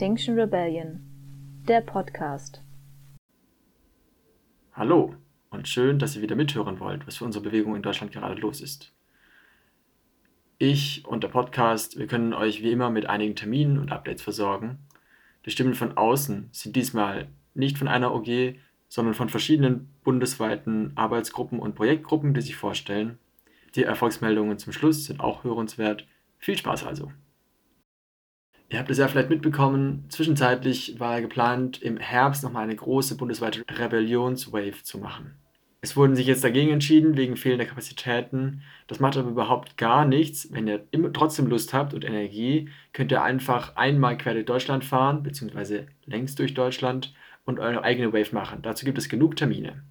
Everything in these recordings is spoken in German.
Extinction Rebellion, der Podcast. Hallo und schön, dass ihr wieder mithören wollt, was für unsere Bewegung in Deutschland gerade los ist. Ich und der Podcast, wir können euch wie immer mit einigen Terminen und Updates versorgen. Die Stimmen von außen sind diesmal nicht von einer OG, sondern von verschiedenen bundesweiten Arbeitsgruppen und Projektgruppen, die sich vorstellen. Die Erfolgsmeldungen zum Schluss sind auch hörenswert. Viel Spaß also! Ihr habt es ja vielleicht mitbekommen, zwischenzeitlich war geplant, im Herbst nochmal eine große bundesweite Rebellionswave zu machen. Es wurden sich jetzt dagegen entschieden, wegen fehlender Kapazitäten. Das macht aber überhaupt gar nichts. Wenn ihr trotzdem Lust habt und Energie, könnt ihr einfach einmal quer durch Deutschland fahren, beziehungsweise längs durch Deutschland und eure eigene Wave machen. Dazu gibt es genug Termine.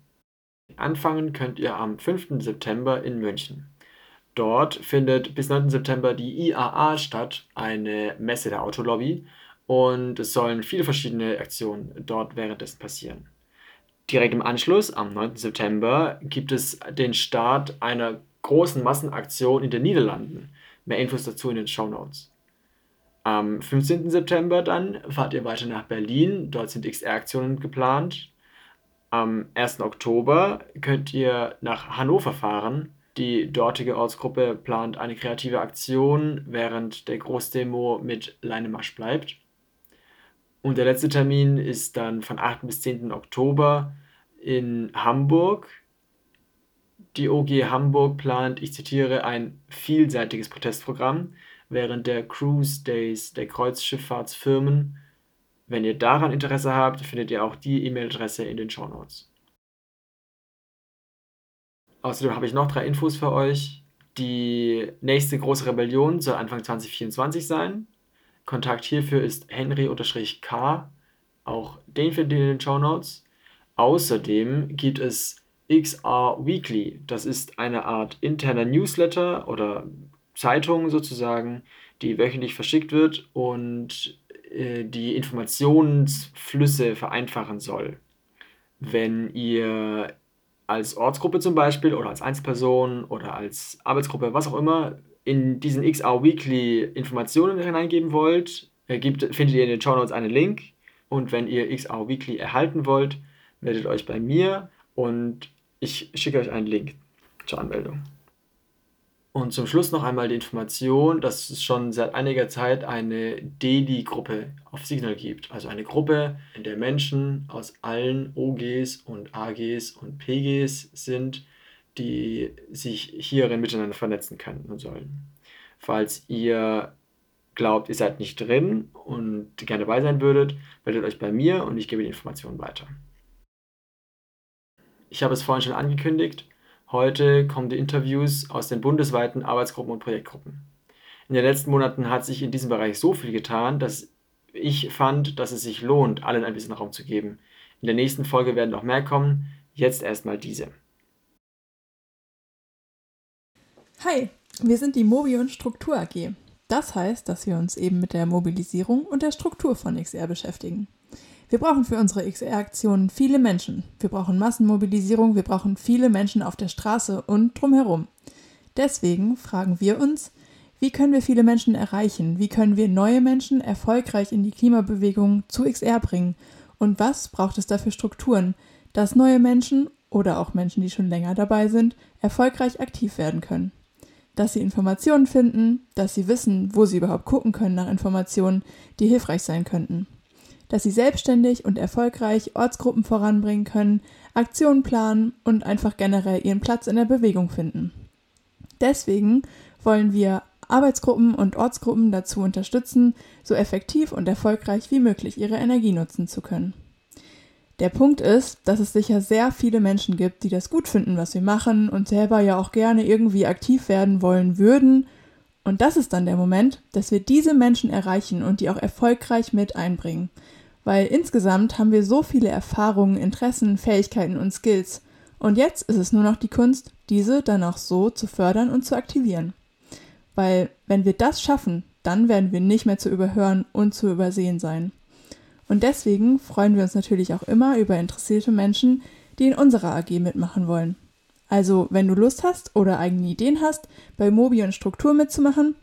Anfangen könnt ihr am 5. September in München. Dort findet bis 9. September die IAA statt, eine Messe der Autolobby. Und es sollen viele verschiedene Aktionen dort währenddessen passieren. Direkt im Anschluss, am 9. September, gibt es den Start einer großen Massenaktion in den Niederlanden. Mehr Infos dazu in den Show Notes. Am 15. September dann fahrt ihr weiter nach Berlin. Dort sind XR-Aktionen geplant. Am 1. Oktober könnt ihr nach Hannover fahren. Die dortige Ortsgruppe plant eine kreative Aktion, während der Großdemo mit Leinemasch bleibt. Und der letzte Termin ist dann von 8. bis 10. Oktober in Hamburg. Die OG Hamburg plant, ich zitiere, ein vielseitiges Protestprogramm während der Cruise Days der Kreuzschifffahrtsfirmen. Wenn ihr daran Interesse habt, findet ihr auch die E-Mail-Adresse in den Show Notes. Außerdem habe ich noch drei Infos für euch. Die nächste große Rebellion soll Anfang 2024 sein. Kontakt hierfür ist Henry-K. Auch den findet ihr in den Show Notes. Außerdem gibt es XR Weekly. Das ist eine Art interner Newsletter oder Zeitung sozusagen, die wöchentlich verschickt wird und äh, die Informationsflüsse vereinfachen soll. Wenn ihr als Ortsgruppe zum Beispiel oder als Einzelperson oder als Arbeitsgruppe, was auch immer, in diesen XR Weekly Informationen hineingeben wollt, äh, gibt, findet ihr in den Show Notes einen Link. Und wenn ihr XR Weekly erhalten wollt, meldet euch bei mir und ich schicke euch einen Link zur Anmeldung. Und zum Schluss noch einmal die Information, dass es schon seit einiger Zeit eine DELI-Gruppe auf Signal gibt. Also eine Gruppe, in der Menschen aus allen OGs und AGs und PGs sind, die sich hierin miteinander vernetzen können und sollen. Falls ihr glaubt, ihr seid nicht drin und gerne dabei sein würdet, meldet euch bei mir und ich gebe die Informationen weiter. Ich habe es vorhin schon angekündigt, Heute kommen die Interviews aus den bundesweiten Arbeitsgruppen und Projektgruppen. In den letzten Monaten hat sich in diesem Bereich so viel getan, dass ich fand, dass es sich lohnt, allen ein bisschen Raum zu geben. In der nächsten Folge werden noch mehr kommen. Jetzt erstmal diese. Hi, wir sind die Mobi und Struktur AG. Das heißt, dass wir uns eben mit der Mobilisierung und der Struktur von XR beschäftigen. Wir brauchen für unsere XR-Aktionen viele Menschen. Wir brauchen Massenmobilisierung, wir brauchen viele Menschen auf der Straße und drumherum. Deswegen fragen wir uns, wie können wir viele Menschen erreichen? Wie können wir neue Menschen erfolgreich in die Klimabewegung zu XR bringen? Und was braucht es dafür Strukturen, dass neue Menschen oder auch Menschen, die schon länger dabei sind, erfolgreich aktiv werden können? Dass sie Informationen finden, dass sie wissen, wo sie überhaupt gucken können nach Informationen, die hilfreich sein könnten dass sie selbstständig und erfolgreich Ortsgruppen voranbringen können, Aktionen planen und einfach generell ihren Platz in der Bewegung finden. Deswegen wollen wir Arbeitsgruppen und Ortsgruppen dazu unterstützen, so effektiv und erfolgreich wie möglich ihre Energie nutzen zu können. Der Punkt ist, dass es sicher sehr viele Menschen gibt, die das gut finden, was wir machen und selber ja auch gerne irgendwie aktiv werden wollen würden. Und das ist dann der Moment, dass wir diese Menschen erreichen und die auch erfolgreich mit einbringen weil insgesamt haben wir so viele Erfahrungen, Interessen, Fähigkeiten und Skills. Und jetzt ist es nur noch die Kunst, diese dann auch so zu fördern und zu aktivieren. Weil wenn wir das schaffen, dann werden wir nicht mehr zu überhören und zu übersehen sein. Und deswegen freuen wir uns natürlich auch immer über interessierte Menschen, die in unserer AG mitmachen wollen. Also, wenn du Lust hast oder eigene Ideen hast, bei Mobi und Struktur mitzumachen,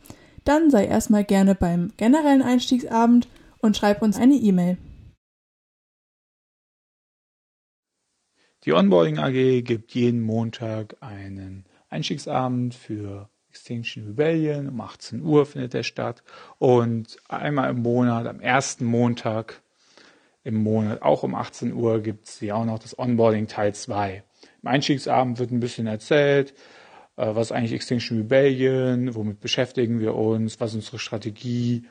dann sei erstmal gerne beim generellen Einstiegsabend und schreib uns eine E-Mail. Die Onboarding AG gibt jeden Montag einen Einstiegsabend für Extinction Rebellion. Um 18 Uhr findet der statt. Und einmal im Monat, am ersten Montag im Monat, auch um 18 Uhr, gibt es hier auch noch das Onboarding Teil 2. Im Einstiegsabend wird ein bisschen erzählt, äh, was eigentlich Extinction Rebellion, womit beschäftigen wir uns, was ist unsere Strategie,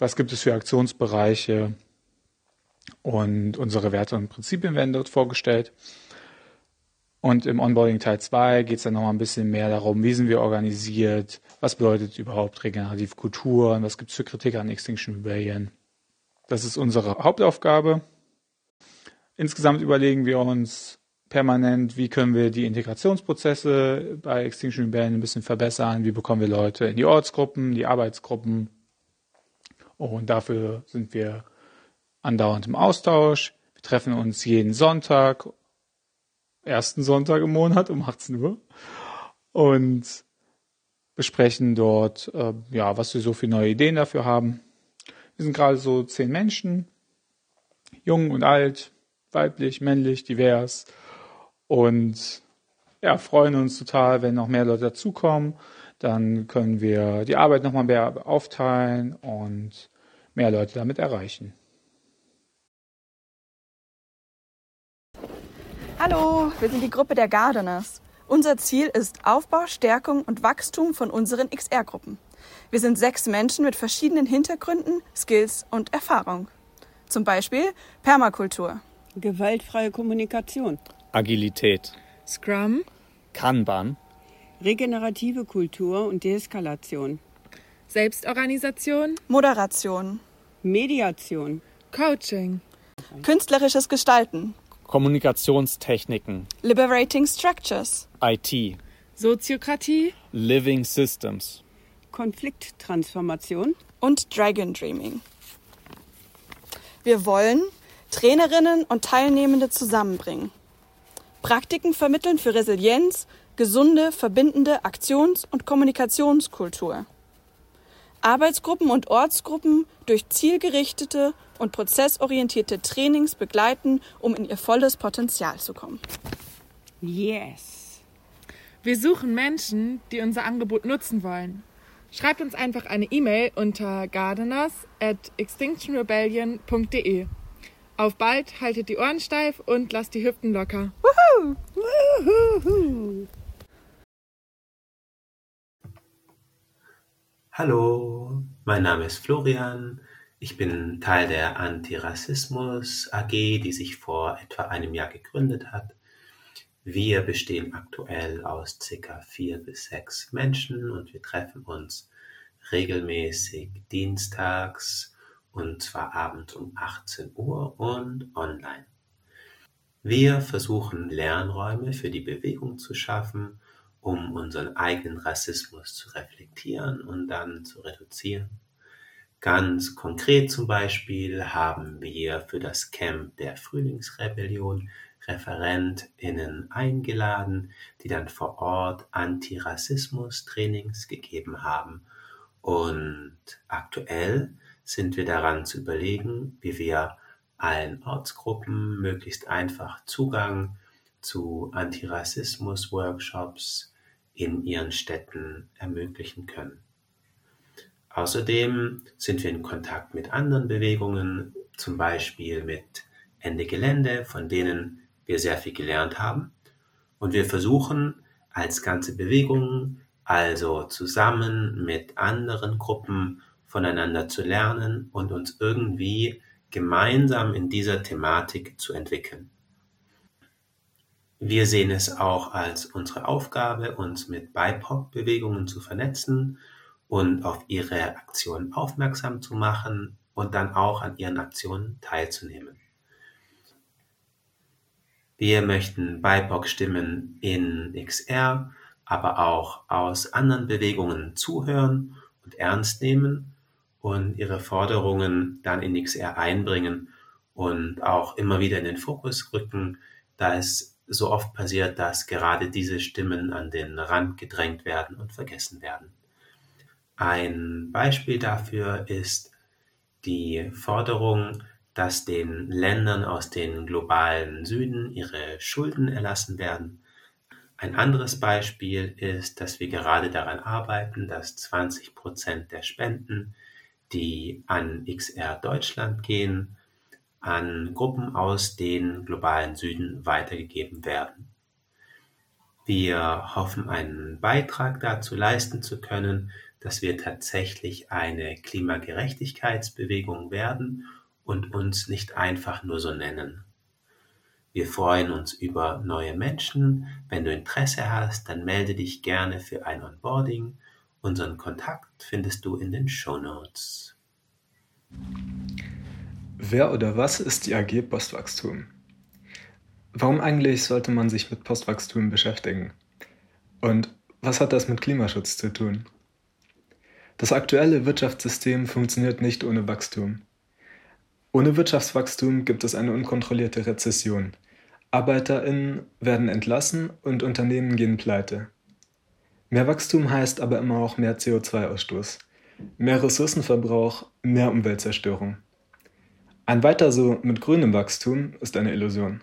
was gibt es für Aktionsbereiche und unsere Werte und Prinzipien werden dort vorgestellt. Und im Onboarding Teil 2 geht es dann nochmal ein bisschen mehr darum, wie sind wir organisiert, was bedeutet überhaupt regenerative Kulturen, was gibt es für Kritik an Extinction Rebellion. Das ist unsere Hauptaufgabe. Insgesamt überlegen wir uns permanent, wie können wir die Integrationsprozesse bei Extinction Rebellion ein bisschen verbessern, wie bekommen wir Leute in die Ortsgruppen, die Arbeitsgruppen. Und dafür sind wir andauernd im Austausch. Wir treffen uns jeden Sonntag ersten Sonntag im Monat um 18 Uhr und besprechen dort, äh, ja, was wir so für neue Ideen dafür haben. Wir sind gerade so zehn Menschen, jung und alt, weiblich, männlich, divers und ja, freuen uns total, wenn noch mehr Leute dazukommen. Dann können wir die Arbeit nochmal mehr aufteilen und mehr Leute damit erreichen. Hallo, wir sind die Gruppe der Gardeners. Unser Ziel ist Aufbau, Stärkung und Wachstum von unseren XR-Gruppen. Wir sind sechs Menschen mit verschiedenen Hintergründen, Skills und Erfahrung. Zum Beispiel Permakultur, gewaltfreie Kommunikation, Agilität, Scrum, Kanban, regenerative Kultur und Deeskalation, Selbstorganisation, Moderation, Mediation, Coaching, künstlerisches Gestalten, Kommunikationstechniken, Liberating Structures, IT, Soziokratie, Living Systems, Konflikttransformation. Und Dragon Dreaming. Wir wollen Trainerinnen und Teilnehmende zusammenbringen, Praktiken vermitteln für Resilienz, gesunde, verbindende Aktions- und Kommunikationskultur. Arbeitsgruppen und Ortsgruppen durch zielgerichtete und prozessorientierte Trainings begleiten, um in ihr volles Potenzial zu kommen. Yes. Wir suchen Menschen, die unser Angebot nutzen wollen. Schreibt uns einfach eine E-Mail unter gardeners at extinctionrebellion.de. Auf bald, haltet die Ohren steif und lasst die Hüften locker. Woohoo! Woohoo. Hallo, mein Name ist Florian. Ich bin Teil der Antirassismus AG, die sich vor etwa einem Jahr gegründet hat. Wir bestehen aktuell aus circa vier bis sechs Menschen und wir treffen uns regelmäßig dienstags und zwar abends um 18 Uhr und online. Wir versuchen Lernräume für die Bewegung zu schaffen um unseren eigenen Rassismus zu reflektieren und dann zu reduzieren. Ganz konkret zum Beispiel haben wir für das Camp der Frühlingsrebellion ReferentInnen eingeladen, die dann vor Ort Antirassismus-Trainings gegeben haben. Und aktuell sind wir daran zu überlegen, wie wir allen Ortsgruppen möglichst einfach Zugang zu Antirassismus-Workshops in ihren Städten ermöglichen können. Außerdem sind wir in Kontakt mit anderen Bewegungen, zum Beispiel mit Ende Gelände, von denen wir sehr viel gelernt haben. Und wir versuchen als ganze Bewegung, also zusammen mit anderen Gruppen voneinander zu lernen und uns irgendwie gemeinsam in dieser Thematik zu entwickeln. Wir sehen es auch als unsere Aufgabe, uns mit BIPOC-Bewegungen zu vernetzen und auf ihre Aktionen aufmerksam zu machen und dann auch an ihren Aktionen teilzunehmen. Wir möchten BIPOC-Stimmen in XR, aber auch aus anderen Bewegungen zuhören und ernst nehmen und ihre Forderungen dann in XR einbringen und auch immer wieder in den Fokus rücken, da es so oft passiert, dass gerade diese Stimmen an den Rand gedrängt werden und vergessen werden. Ein Beispiel dafür ist die Forderung, dass den Ländern aus dem globalen Süden ihre Schulden erlassen werden. Ein anderes Beispiel ist, dass wir gerade daran arbeiten, dass 20 Prozent der Spenden, die an XR Deutschland gehen, an Gruppen aus dem globalen Süden weitergegeben werden. Wir hoffen, einen Beitrag dazu leisten zu können, dass wir tatsächlich eine Klimagerechtigkeitsbewegung werden und uns nicht einfach nur so nennen. Wir freuen uns über neue Menschen. Wenn du Interesse hast, dann melde dich gerne für ein Onboarding. Unseren Kontakt findest du in den Show Notes. Wer oder was ist die AG Postwachstum? Warum eigentlich sollte man sich mit Postwachstum beschäftigen? Und was hat das mit Klimaschutz zu tun? Das aktuelle Wirtschaftssystem funktioniert nicht ohne Wachstum. Ohne Wirtschaftswachstum gibt es eine unkontrollierte Rezession. ArbeiterInnen werden entlassen und Unternehmen gehen pleite. Mehr Wachstum heißt aber immer auch mehr CO2-Ausstoß, mehr Ressourcenverbrauch, mehr Umweltzerstörung. Ein weiter so mit grünem Wachstum ist eine Illusion.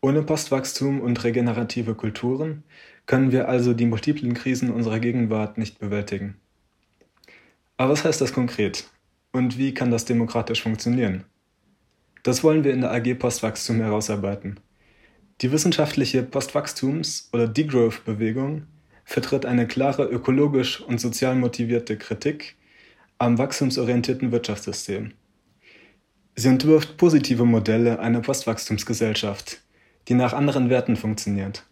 Ohne Postwachstum und regenerative Kulturen können wir also die multiplen Krisen unserer Gegenwart nicht bewältigen. Aber was heißt das konkret? Und wie kann das demokratisch funktionieren? Das wollen wir in der AG Postwachstum herausarbeiten. Die wissenschaftliche Postwachstums- oder Degrowth-Bewegung vertritt eine klare ökologisch und sozial motivierte Kritik am wachstumsorientierten Wirtschaftssystem. Sie entwirft positive Modelle einer Postwachstumsgesellschaft, die nach anderen Werten funktioniert.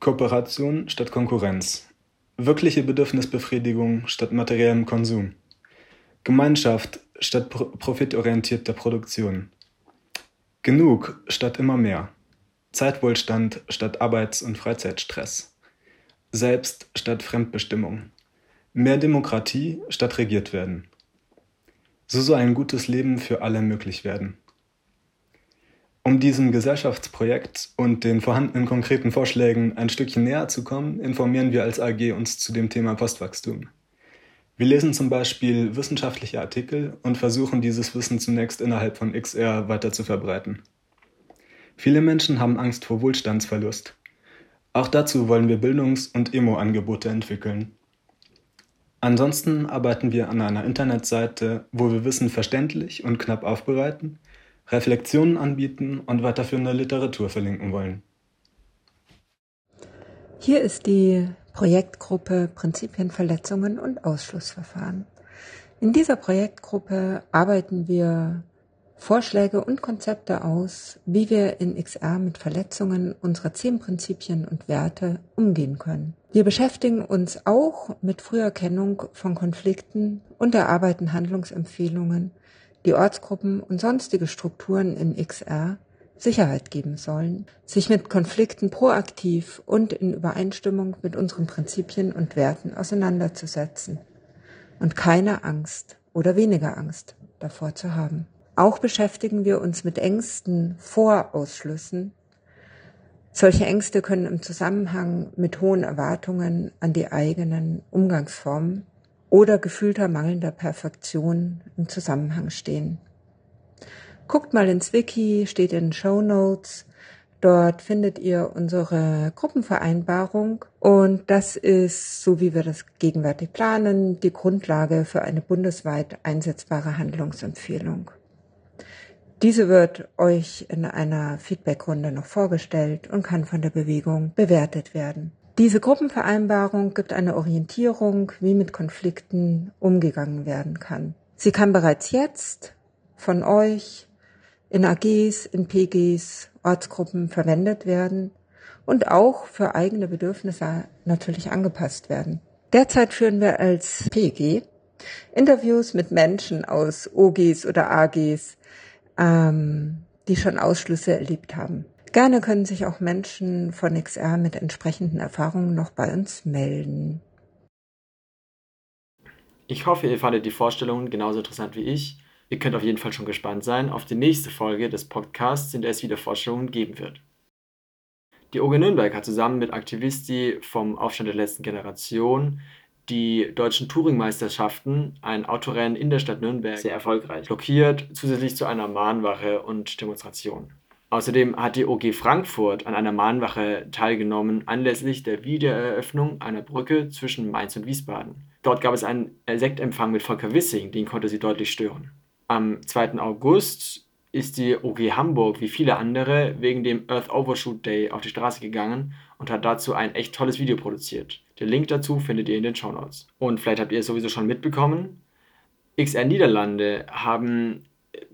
Kooperation statt Konkurrenz, wirkliche Bedürfnisbefriedigung statt materiellem Konsum, Gemeinschaft statt profitorientierter Produktion, genug statt immer mehr, Zeitwohlstand statt Arbeits- und Freizeitstress, Selbst statt Fremdbestimmung, mehr Demokratie statt regiert werden. So soll ein gutes Leben für alle möglich werden. Um diesem Gesellschaftsprojekt und den vorhandenen konkreten Vorschlägen ein Stückchen näher zu kommen, informieren wir als AG uns zu dem Thema Postwachstum. Wir lesen zum Beispiel wissenschaftliche Artikel und versuchen dieses Wissen zunächst innerhalb von XR weiter zu verbreiten. Viele Menschen haben Angst vor Wohlstandsverlust. Auch dazu wollen wir Bildungs- und Emo-Angebote entwickeln. Ansonsten arbeiten wir an einer Internetseite, wo wir Wissen verständlich und knapp aufbereiten – Reflexionen anbieten und weiterführende Literatur verlinken wollen. Hier ist die Projektgruppe Prinzipienverletzungen und Ausschlussverfahren. In dieser Projektgruppe arbeiten wir Vorschläge und Konzepte aus, wie wir in XR mit Verletzungen unserer zehn Prinzipien und Werte umgehen können. Wir beschäftigen uns auch mit Früherkennung von Konflikten und erarbeiten Handlungsempfehlungen die Ortsgruppen und sonstige Strukturen in XR Sicherheit geben sollen, sich mit Konflikten proaktiv und in Übereinstimmung mit unseren Prinzipien und Werten auseinanderzusetzen und keine Angst oder weniger Angst davor zu haben. Auch beschäftigen wir uns mit Ängsten vor Ausschlüssen. Solche Ängste können im Zusammenhang mit hohen Erwartungen an die eigenen Umgangsformen oder gefühlter mangelnder Perfektion im Zusammenhang stehen. Guckt mal ins Wiki, steht in Show Notes. Dort findet ihr unsere Gruppenvereinbarung und das ist, so wie wir das gegenwärtig planen, die Grundlage für eine bundesweit einsetzbare Handlungsempfehlung. Diese wird euch in einer Feedbackrunde noch vorgestellt und kann von der Bewegung bewertet werden. Diese Gruppenvereinbarung gibt eine Orientierung, wie mit Konflikten umgegangen werden kann. Sie kann bereits jetzt von euch in AGs, in PGs, Ortsgruppen verwendet werden und auch für eigene Bedürfnisse natürlich angepasst werden. Derzeit führen wir als PG Interviews mit Menschen aus OGs oder AGs, ähm, die schon Ausschlüsse erlebt haben. Gerne können sich auch Menschen von XR mit entsprechenden Erfahrungen noch bei uns melden. Ich hoffe, ihr fandet die Vorstellungen genauso interessant wie ich. Ihr könnt auf jeden Fall schon gespannt sein auf die nächste Folge des Podcasts, in der es wieder Vorstellungen geben wird. Die OG Nürnberg hat zusammen mit Aktivisti vom Aufstand der letzten Generation die deutschen Touringmeisterschaften, ein Autorennen in der Stadt Nürnberg, sehr erfolgreich blockiert, zusätzlich zu einer Mahnwache und Demonstration. Außerdem hat die OG Frankfurt an einer Mahnwache teilgenommen anlässlich der Wiedereröffnung einer Brücke zwischen Mainz und Wiesbaden. Dort gab es einen Sektempfang mit Volker Wissing, den konnte sie deutlich stören. Am 2. August ist die OG Hamburg wie viele andere wegen dem Earth Overshoot Day auf die Straße gegangen und hat dazu ein echt tolles Video produziert. Den Link dazu findet ihr in den Show Notes. Und vielleicht habt ihr es sowieso schon mitbekommen. XR Niederlande haben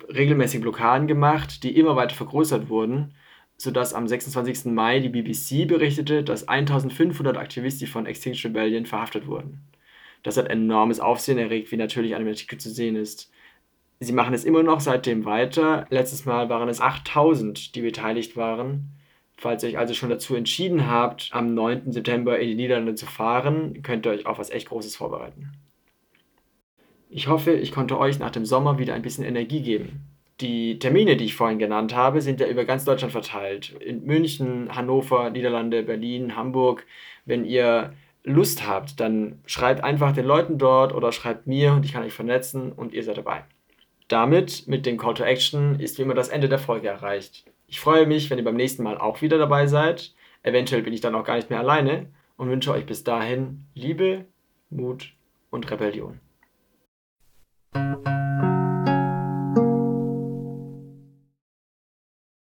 regelmäßig Blockaden gemacht, die immer weiter vergrößert wurden, sodass am 26. Mai die BBC berichtete, dass 1500 Aktivisten von Extinction Rebellion verhaftet wurden. Das hat enormes Aufsehen erregt, wie natürlich an dem Artikel zu sehen ist. Sie machen es immer noch seitdem weiter. Letztes Mal waren es 8000, die beteiligt waren. Falls ihr euch also schon dazu entschieden habt, am 9. September in die Niederlande zu fahren, könnt ihr euch auf was echt Großes vorbereiten. Ich hoffe, ich konnte euch nach dem Sommer wieder ein bisschen Energie geben. Die Termine, die ich vorhin genannt habe, sind ja über ganz Deutschland verteilt. In München, Hannover, Niederlande, Berlin, Hamburg. Wenn ihr Lust habt, dann schreibt einfach den Leuten dort oder schreibt mir und ich kann euch vernetzen und ihr seid dabei. Damit, mit dem Call to Action, ist wie immer das Ende der Folge erreicht. Ich freue mich, wenn ihr beim nächsten Mal auch wieder dabei seid. Eventuell bin ich dann auch gar nicht mehr alleine und wünsche euch bis dahin Liebe, Mut und Rebellion.